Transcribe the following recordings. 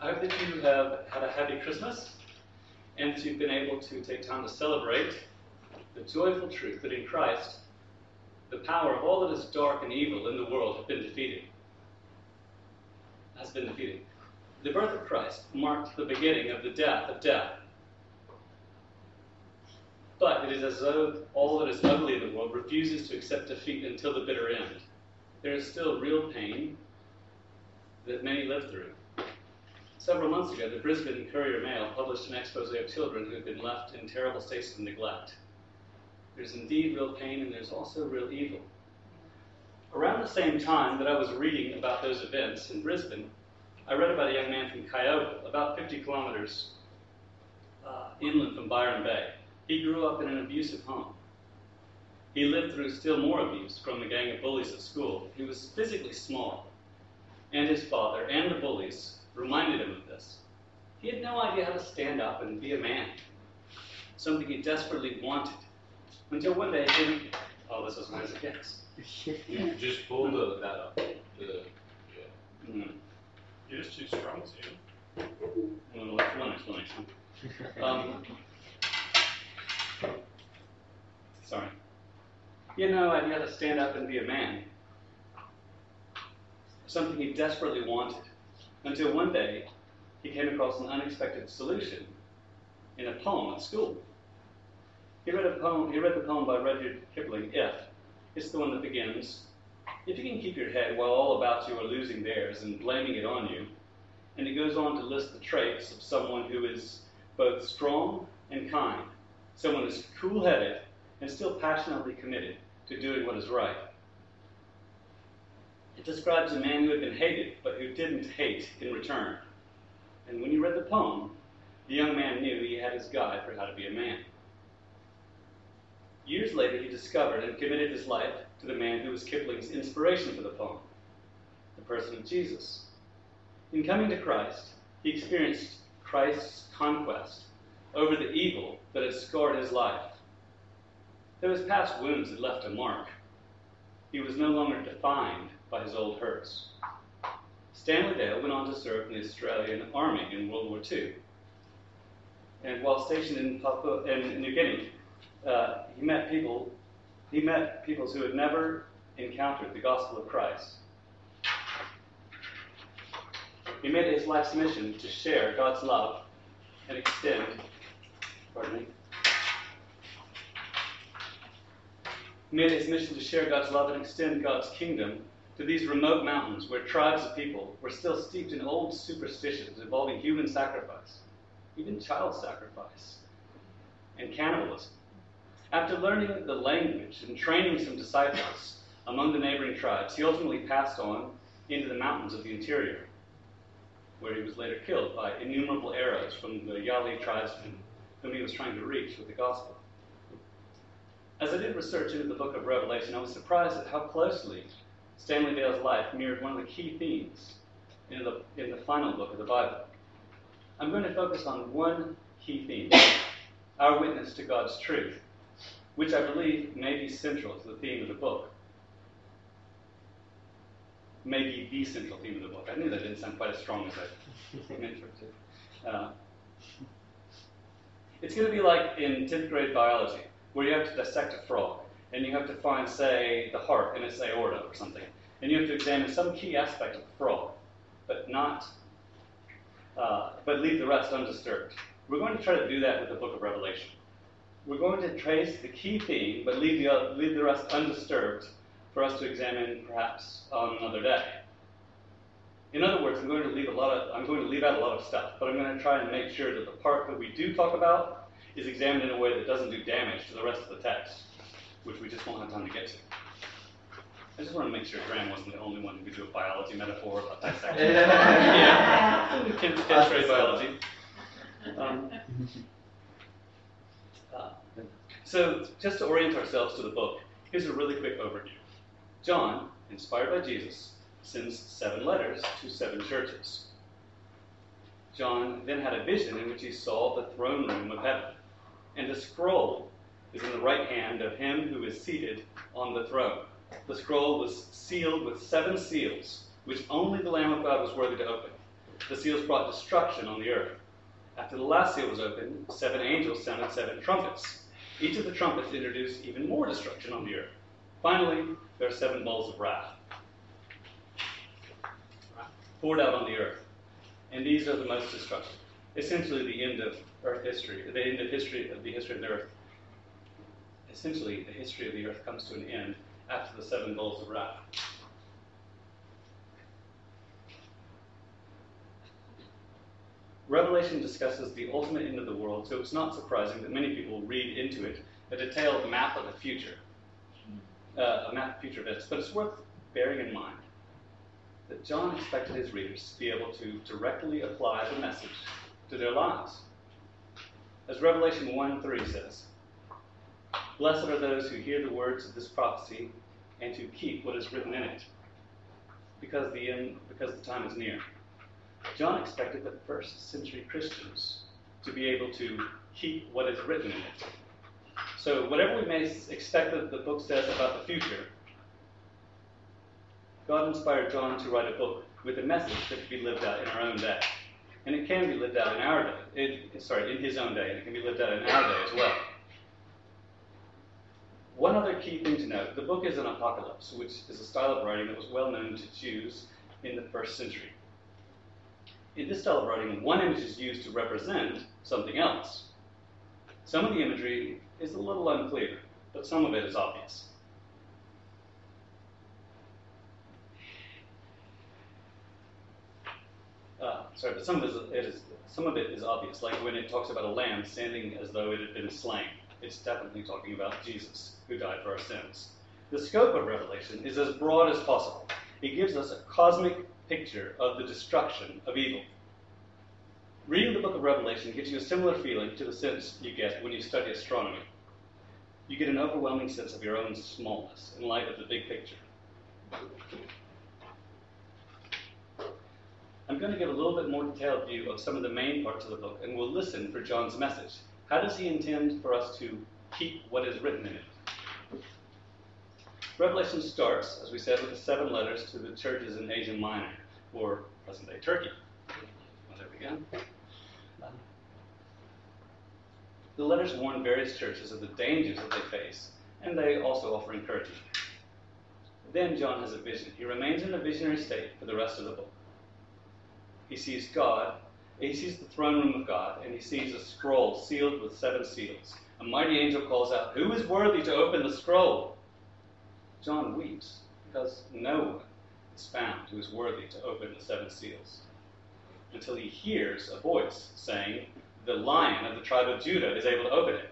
I hope that you have had a happy Christmas and that you've been able to take time to celebrate the joyful truth that in Christ, the power of all that is dark and evil in the world have been defeated. Has been defeated. The birth of Christ marked the beginning of the death of death. But it is as though all that is ugly in the world refuses to accept defeat until the bitter end. There is still real pain that many live through. Several months ago, the Brisbane Courier Mail published an expose of children who have been left in terrible states of neglect. There's indeed real pain, and there's also real evil. Around the same time that I was reading about those events in Brisbane, I read about a young man from Kyogle, about 50 kilometers uh, inland from Byron Bay. He grew up in an abusive home. He lived through still more abuse from the gang of bullies at school. He was physically small, and his father and the bullies reminded him of this. He had no idea how to stand up and be a man, something he desperately wanted, until one day he oh, this is nice, yes. You just pull the, that up. The, yeah. Mm. You're just too strong, Sam. Well, that's one explanation. Um, sorry. He had no idea how to stand up and be a man. Something he desperately wanted. Until one day, he came across an unexpected solution in a poem at school. He read a poem. He read the poem by Rudyard Kipling, "If." It's the one that begins, "If you can keep your head while all about you are losing theirs and blaming it on you," and it goes on to list the traits of someone who is both strong and kind, someone who's cool-headed and still passionately committed to doing what is right. It describes a man who had been hated, but who didn't hate in return. And when you read the poem, the young man knew he had his guide for how to be a man. Years later, he discovered and committed his life to the man who was Kipling's inspiration for the poem, the person of Jesus. In coming to Christ, he experienced Christ's conquest over the evil that had scarred his life. Though his past wounds had left a mark, he was no longer defined by his old hurts. Stanley Dale went on to serve in the Australian Army in World War II. And while stationed in Papua in New Guinea, uh, he met people he met peoples who had never encountered the gospel of Christ. He made it his life's mission to share God's love and extend, pardon me, He made it his mission to share God's love and extend God's kingdom to these remote mountains where tribes of people were still steeped in old superstitions involving human sacrifice, even child sacrifice, and cannibalism. After learning the language and training some disciples among the neighboring tribes, he ultimately passed on into the mountains of the interior, where he was later killed by innumerable arrows from the Yali tribesmen whom he was trying to reach with the gospel. As I did research into the book of Revelation, I was surprised at how closely Stanley Dale's life mirrored one of the key themes in the, in the final book of the Bible. I'm going to focus on one key theme our witness to God's truth, which I believe may be central to the theme of the book. Maybe the central theme of the book. I knew that didn't sound quite as strong as I meant for it to. Uh, it's going to be like in 10th grade biology where you have to dissect a frog, and you have to find, say, the heart in its aorta or something, and you have to examine some key aspect of the frog, but not, uh, but leave the rest undisturbed. We're going to try to do that with the book of Revelation. We're going to trace the key theme, but leave the, uh, leave the rest undisturbed for us to examine perhaps on another day. In other words, I'm going to leave a lot of I'm going to leave out a lot of stuff, but I'm going to try and make sure that the part that we do talk about is examined in a way that doesn't do damage to the rest of the text, which we just won't have time to get to. I just want to make sure Graham wasn't the only one who could do a biology metaphor about dissection. yeah, chemistry biology. Um, uh, so, just to orient ourselves to the book, here's a really quick overview. John, inspired by Jesus, sends seven letters to seven churches. John then had a vision in which he saw the throne room of heaven and a scroll is in the right hand of him who is seated on the throne. The scroll was sealed with seven seals, which only the Lamb of God was worthy to open. the seals brought destruction on the earth. After the last seal was opened, seven angels sounded seven trumpets. Each of the trumpets introduced even more destruction on the earth. Finally, there are seven bowls of wrath poured out on the earth. And these are the most destructive. Essentially, the end of Earth history, the end of history of the history of the Earth. Essentially, the history of the Earth comes to an end after the seven bowls of wrath. Revelation discusses the ultimate end of the world, so it's not surprising that many people read into it a detailed map of the future, uh, a map of future events. But it's worth bearing in mind that John expected his readers to be able to directly apply the message to their lives. As Revelation 1 3 says, Blessed are those who hear the words of this prophecy and who keep what is written in it, because the, end, because the time is near. John expected the first century Christians to be able to keep what is written in it. So, whatever we may expect that the book says about the future, God inspired John to write a book with a message that could be lived out in our own day. And it can be lived out in our day. It, sorry, in his own day, and it can be lived out in our day as well. One other key thing to note the book is an apocalypse, which is a style of writing that was well known to Jews in the first century. In this style of writing, one image is used to represent something else. Some of the imagery is a little unclear, but some of it is obvious. Uh, sorry, but some of it is, some of it is obvious, like when it talks about a lamb standing as though it had been slain. It's definitely talking about Jesus, who died for our sins. The scope of Revelation is as broad as possible. It gives us a cosmic picture of the destruction of evil. Reading the book of Revelation gives you a similar feeling to the sense you get when you study astronomy. You get an overwhelming sense of your own smallness in light of the big picture. I'm going to give a little bit more detailed view of some of the main parts of the book, and we'll listen for John's message. How does he intend for us to keep what is written in it? Revelation starts, as we said, with the seven letters to the churches in Asia Minor, or present day Turkey. Well, there we go. The letters warn various churches of the dangers that they face, and they also offer encouragement. Then John has a vision. He remains in a visionary state for the rest of the book. He sees God, he sees the throne room of God, and he sees a scroll sealed with seven seals. A mighty angel calls out, Who is worthy to open the scroll? John weeps because no one is found who is worthy to open the seven seals until he hears a voice saying, The lion of the tribe of Judah is able to open it.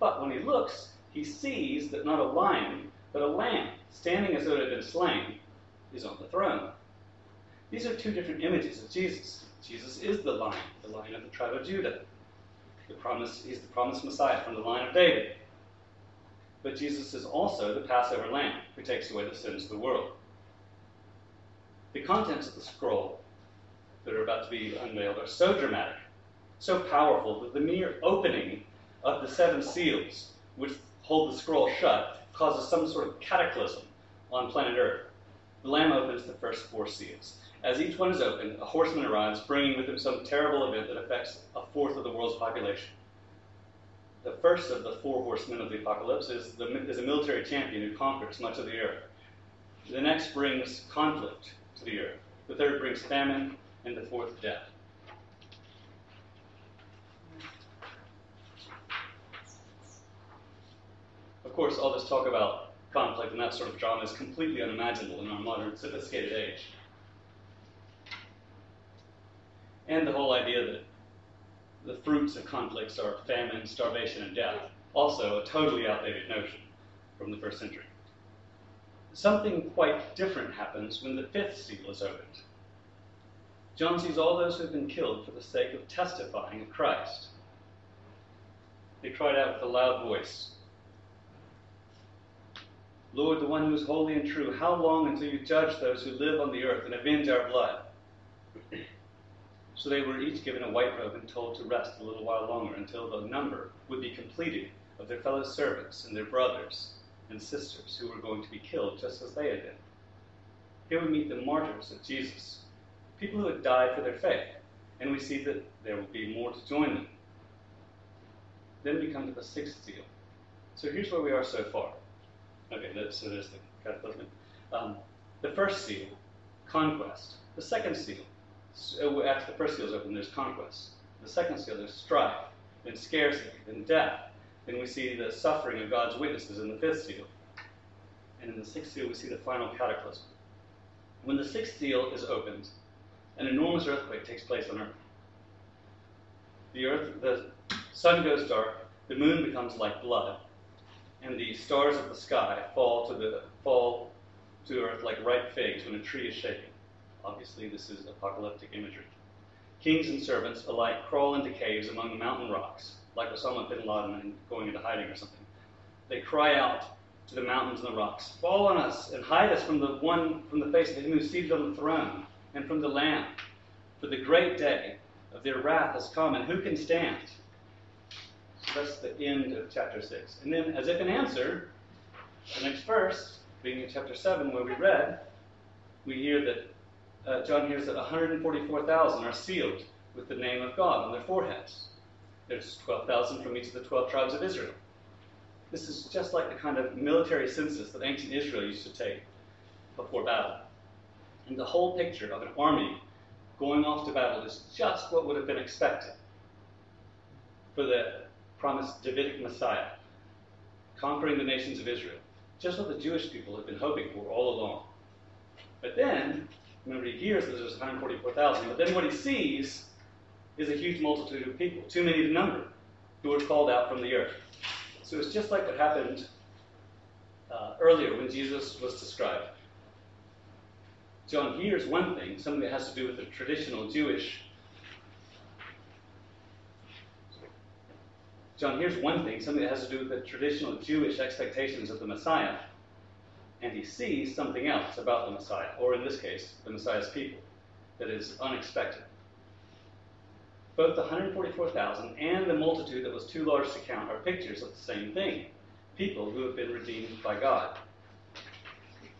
But when he looks, he sees that not a lion, but a lamb, standing as though it had been slain, is on the throne. These are two different images of Jesus. Jesus is the lion, the lion of the tribe of Judah. The promise, he's the promised Messiah from the line of David. But Jesus is also the Passover lamb who takes away the sins of the world. The contents of the scroll that are about to be unveiled are so dramatic, so powerful, that the mere opening of the seven seals, which hold the scroll shut, causes some sort of cataclysm on planet Earth. The Lamb opens the first four seals. As each one is opened, a horseman arrives, bringing with him some terrible event that affects a fourth of the world's population. The first of the four horsemen of the apocalypse is, the, is a military champion who conquers much of the earth. The next brings conflict to the earth. The third brings famine, and the fourth, death. Of course, all this talk about conflict and that sort of drama is completely unimaginable in our modern, sophisticated age. And the whole idea that the fruits of conflicts are famine, starvation, and death. Also, a totally outdated notion from the first century. Something quite different happens when the fifth seal is opened. John sees all those who have been killed for the sake of testifying of Christ. They cried out with a loud voice Lord, the one who is holy and true, how long until you judge those who live on the earth and avenge our blood? So they were each given a white robe and told to rest a little while longer until the number would be completed of their fellow servants and their brothers and sisters who were going to be killed just as they had been. Here we meet the martyrs of Jesus, people who had died for their faith. And we see that there will be more to join them. Then we come to the sixth seal. So here's where we are so far. Okay, so there's the cataclysmic. Um, the first seal, conquest. The second seal, so after the first seal is open, there's conquest. The second seal, there's strife, then scarcity, then death. Then we see the suffering of God's witnesses in the fifth seal. And in the sixth seal, we see the final cataclysm. When the sixth seal is opened, an enormous earthquake takes place on earth. The earth, the sun goes dark, the moon becomes like blood, and the stars of the sky fall to the fall to earth like ripe figs when a tree is shaking. Obviously, this is apocalyptic imagery. Kings and servants alike crawl into caves among the mountain rocks, like Osama bin Laden going into hiding or something. They cry out to the mountains and the rocks, Fall on us and hide us from the one from the face of him who seated on the throne and from the Lamb. For the great day of their wrath has come, and who can stand? So that's the end of chapter 6. And then, as if in answer, the next verse, being in chapter 7, where we read, we hear that uh, John hears that 144,000 are sealed with the name of God on their foreheads. There's 12,000 from each of the 12 tribes of Israel. This is just like the kind of military census that ancient Israel used to take before battle. And the whole picture of an army going off to battle is just what would have been expected for the promised Davidic Messiah, conquering the nations of Israel. Just what the Jewish people had been hoping for all along. But then, remember, he hears that there's 144,000, but then what he sees is a huge multitude of people, too many to number, who are called out from the earth. So it's just like what happened uh, earlier when Jesus was described. John hears one thing, something that has to do with the traditional Jewish. John hears one thing, something that has to do with the traditional Jewish expectations of the Messiah, and he sees something else about the Messiah, or in this case, the Messiah's people, that is unexpected. Both the 144,000 and the multitude that was too large to count are pictures of the same thing people who have been redeemed by God.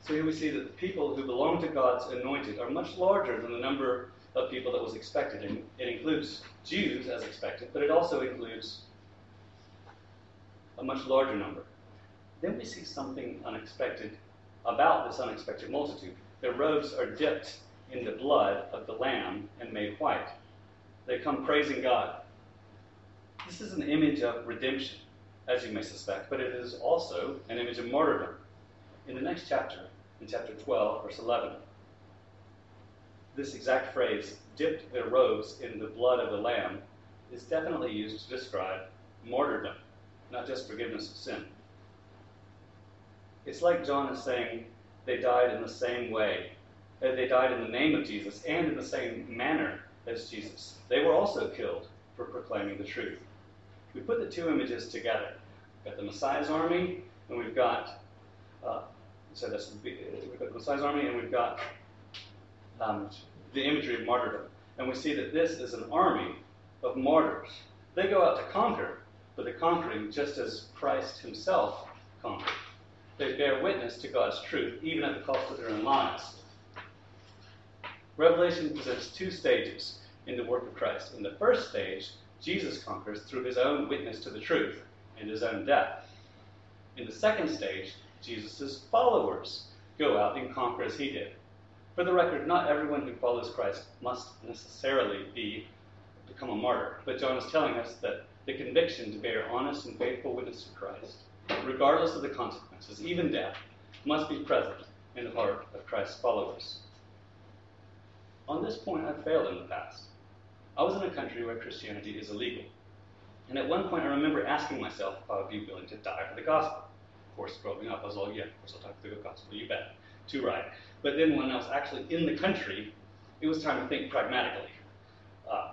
So here we see that the people who belong to God's anointed are much larger than the number of people that was expected. And it includes Jews as expected, but it also includes a much larger number. Then we see something unexpected about this unexpected multitude. Their robes are dipped in the blood of the Lamb and made white. They come praising God. This is an image of redemption, as you may suspect, but it is also an image of martyrdom. In the next chapter, in chapter 12, verse 11. This exact phrase, dipped their robes in the blood of the Lamb, is definitely used to describe martyrdom, not just forgiveness of sin. It's like John is saying they died in the same way. They died in the name of Jesus and in the same manner as Jesus. They were also killed for proclaiming the truth. We put the two images together. We've got the Messiah's army, and we've got uh, so this we've got the Messiah's army, and we've got um, the imagery of martyrdom. And we see that this is an army of martyrs. They go out to conquer, but they're conquering just as Christ himself conquered. They bear witness to God's truth, even at the cost of their own lives. Revelation presents two stages in the work of Christ. In the first stage, Jesus conquers through his own witness to the truth and his own death. In the second stage, Jesus' followers go out and conquer as he did. For the record, not everyone who follows Christ must necessarily be become a martyr, but John is telling us that the conviction to bear honest and faithful witness to Christ, regardless of the consequences, even death, must be present in the heart of Christ's followers. On this point, I've failed in the past. I was in a country where Christianity is illegal. And at one point, I remember asking myself if I would be willing to die for the gospel. Of course, growing up, I was all, yeah, of course I'll talk through the gospel, you bet. Too right. But then when I was actually in the country, it was time to think pragmatically. Uh,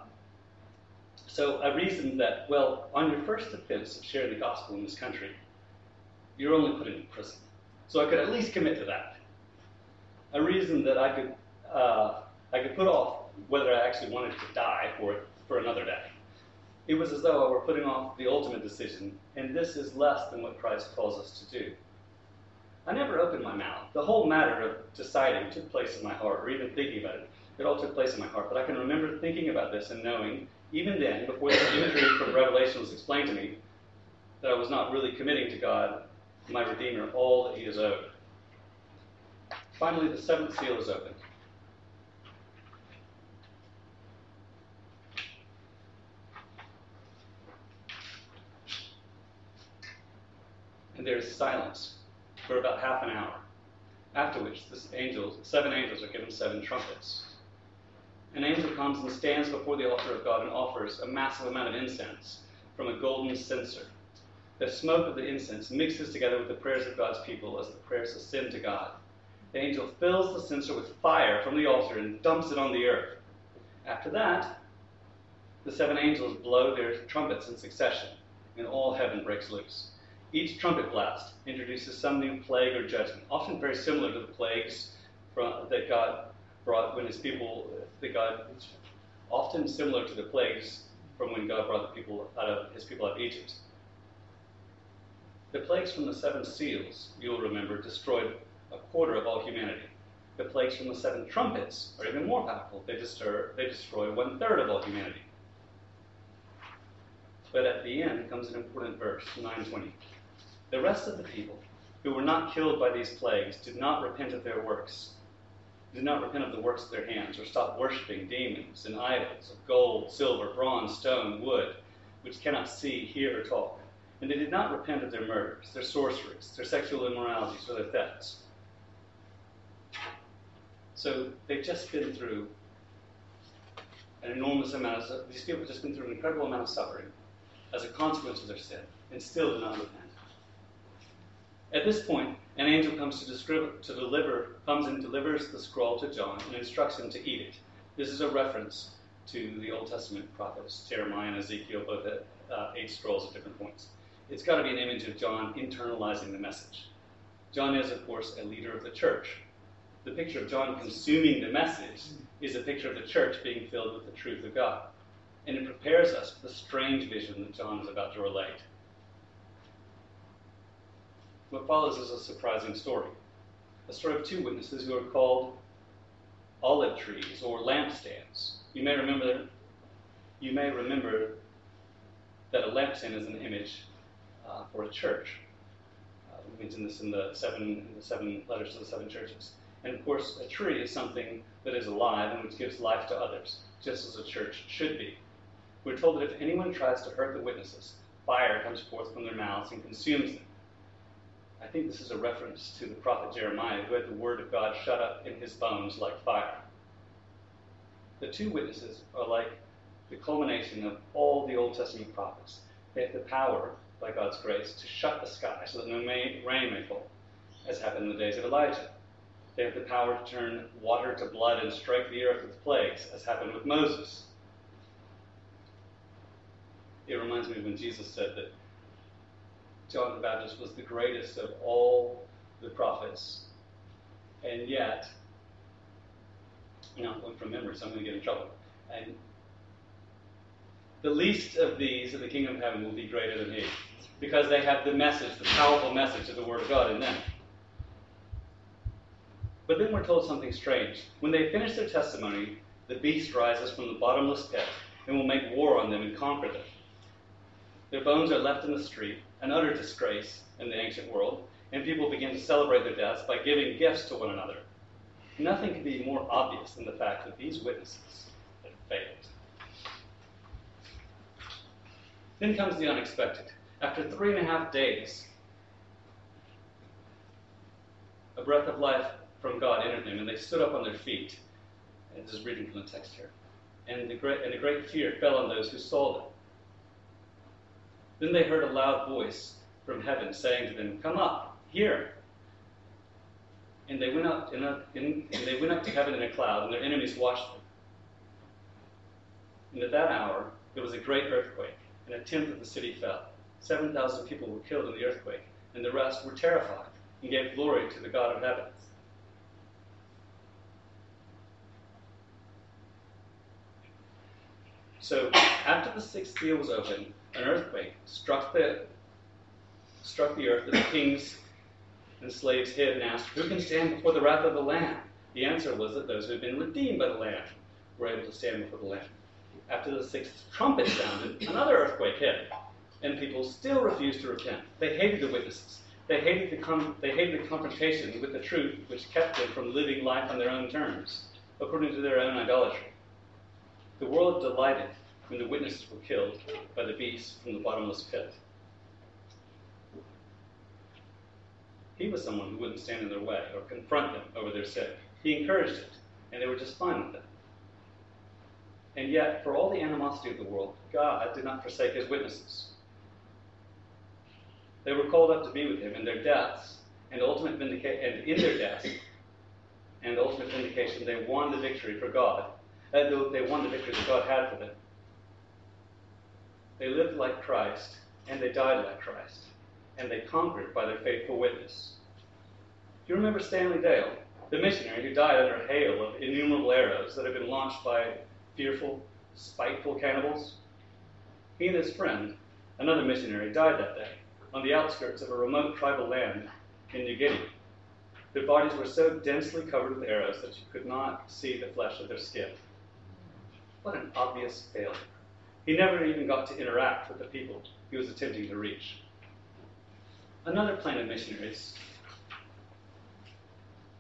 so I reasoned that, well, on your first offense of sharing the gospel in this country, you're only put in prison. So I could at least commit to that. A reason that I could, uh, I could put off whether I actually wanted to die for for another day. It was as though I were putting off the ultimate decision, and this is less than what Christ calls us to do. I never opened my mouth. The whole matter of deciding took place in my heart, or even thinking about it, It all took place in my heart, but I can remember thinking about this and knowing, even then, before the imagery from Revelation was explained to me, that I was not really committing to God, my Redeemer, all that He is owed. Finally, the seventh seal is opened. And there is silence for about half an hour, after which the seven angels are given seven trumpets. An angel comes and stands before the altar of God and offers a massive amount of incense from a golden censer. The smoke of the incense mixes together with the prayers of God's people as the prayers ascend to God. The angel fills the censer with fire from the altar and dumps it on the earth. After that, the seven angels blow their trumpets in succession, and all heaven breaks loose. Each trumpet blast introduces some new plague or judgment, often very similar to the plagues from, that God brought when his people, that God, often similar to the plagues from when God brought the people out of his people out of Egypt. The plagues from the seven seals, you'll remember, destroyed a quarter of all humanity. The plagues from the seven trumpets are even more powerful. They, disturb, they destroy one third of all humanity. But at the end comes an important verse, 920. The rest of the people who were not killed by these plagues did not repent of their works, did not repent of the works of their hands, or stop worshiping demons and idols of gold, silver, bronze, stone, wood, which cannot see, hear, or talk. And they did not repent of their murders, their sorceries, their sexual immoralities, or their thefts. So they've just been through an enormous amount of these people have just been through an incredible amount of suffering as a consequence of their sin, and still do not repent. At this point, an angel comes to, describe, to deliver, comes and delivers the scroll to John and instructs him to eat it. This is a reference to the Old Testament prophets, Jeremiah and Ezekiel, both at uh, ate scrolls at different points. It's got to be an image of John internalizing the message. John is, of course, a leader of the church. The picture of John consuming the message is a picture of the church being filled with the truth of God. And it prepares us for the strange vision that John is about to relate. What follows is a surprising story a story of two witnesses who are called olive trees or lampstands. You may remember, you may remember that a lampstand is an image uh, for a church. Uh, we mentioned this in the seven in the seven letters to the seven churches. And of course, a tree is something that is alive and which gives life to others, just as a church should be. We're told that if anyone tries to hurt the witnesses, fire comes forth from their mouths and consumes them. I think this is a reference to the prophet Jeremiah, who had the word of God shut up in his bones like fire. The two witnesses are like the culmination of all the Old Testament prophets. They have the power, by God's grace, to shut the sky so that no rain may fall, as happened in the days of Elijah. They have the power to turn water to blood and strike the earth with plagues, as happened with Moses. It reminds me of when Jesus said that John the Baptist was the greatest of all the prophets. And yet, you know, from memory, so I'm going to get in trouble. And the least of these of the kingdom of heaven will be greater than he, because they have the message, the powerful message of the Word of God in them. But then we're told something strange. When they finish their testimony, the beast rises from the bottomless pit and will make war on them and conquer them. Their bones are left in the street, an utter disgrace in the ancient world, and people begin to celebrate their deaths by giving gifts to one another. Nothing could be more obvious than the fact that these witnesses had failed. Then comes the unexpected. After three and a half days, a breath of life from God entered them, and they stood up on their feet. And this is reading from the text here. And, the great, and a great fear fell on those who saw them. Then they heard a loud voice from heaven saying to them, Come up, here. And they went up in a, in, and they went up to heaven in a cloud, and their enemies watched them. And at that hour there was a great earthquake, and a tenth of the city fell. Seven thousand people were killed in the earthquake, and the rest were terrified and gave glory to the God of heaven. So after the sixth seal was opened, an earthquake struck the struck the earth, and the kings and slaves hid and asked, Who can stand before the wrath of the Lamb? The answer was that those who had been redeemed by the Lamb were able to stand before the Lamb. After the sixth trumpet sounded, another earthquake hit, and people still refused to repent. They hated the witnesses. They hated the, con- they hated the confrontation with the truth, which kept them from living life on their own terms, according to their own idolatry. The world delighted when the witnesses were killed by the beast from the bottomless pit. He was someone who wouldn't stand in their way or confront them over their sin. He encouraged it, and they were just fine with it. And yet, for all the animosity of the world, God did not forsake his witnesses. They were called up to be with him in their deaths and ultimate vindication, and in their deaths and ultimate vindication, they won the victory for God. Uh, they won the victory that God had for them. They lived like Christ, and they died like Christ, and they conquered by their faithful witness. Do you remember Stanley Dale, the missionary who died under a hail of innumerable arrows that had been launched by fearful, spiteful cannibals? He and his friend, another missionary, died that day on the outskirts of a remote tribal land in New Guinea. Their bodies were so densely covered with arrows that you could not see the flesh of their skin. What an obvious failure. He never even got to interact with the people he was attempting to reach. Another plane of missionaries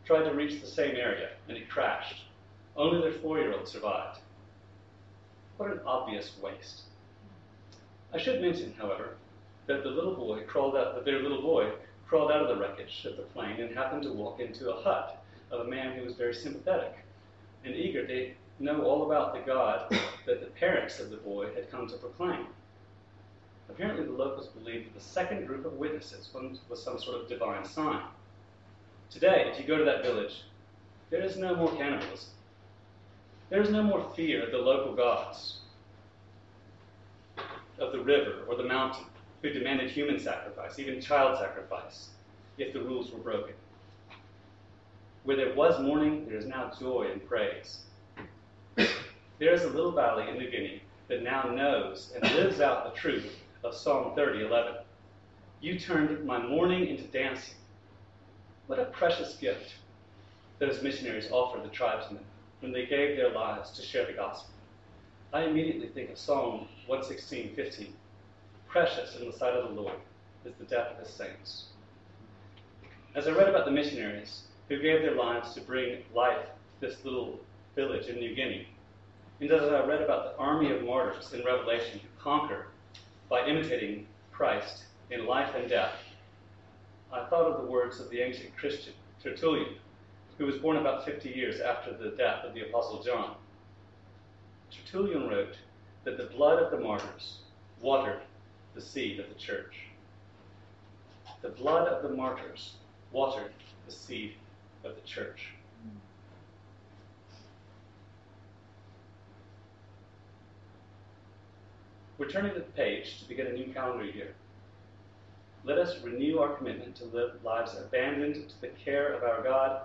tried to reach the same area and it crashed. Only their four year old survived. What an obvious waste. I should mention, however, that the little boy crawled out, their little boy crawled out of the wreckage of the plane and happened to walk into a hut of a man who was very sympathetic and eager to know all about the God that the parents of the boy had come to proclaim. Apparently, the locals believed that the second group of witnesses was some sort of divine sign. Today, if you go to that village, there is no more cannibalism. There is no more fear of the local gods, of the river or the mountain, who demanded human sacrifice, even child sacrifice, if the rules were broken. Where there was mourning, there is now joy and praise. There is a little valley in New Guinea that now knows and lives out the truth of Psalm 30:11. You turned my mourning into dancing. What a precious gift those missionaries offered the tribesmen when they gave their lives to share the gospel. I immediately think of Psalm 116:15. Precious in the sight of the Lord is the death of his saints. As I read about the missionaries who gave their lives to bring life to this little village in New Guinea, and as I read about the army of martyrs in Revelation who conquer by imitating Christ in life and death, I thought of the words of the ancient Christian Tertullian, who was born about 50 years after the death of the Apostle John. Tertullian wrote that the blood of the martyrs watered the seed of the church. The blood of the martyrs watered the seed of the church. We're turning the page to begin a new calendar year. Let us renew our commitment to live lives abandoned to the care of our God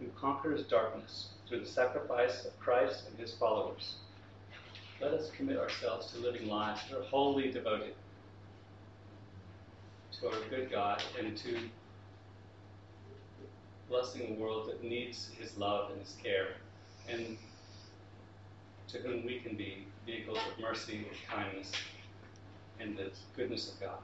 who conquers darkness through the sacrifice of Christ and his followers. Let us commit ourselves to living lives that are wholly devoted to our good God and to blessing a world that needs his love and his care, and to whom we can be vehicles of mercy and kindness and the goodness of God.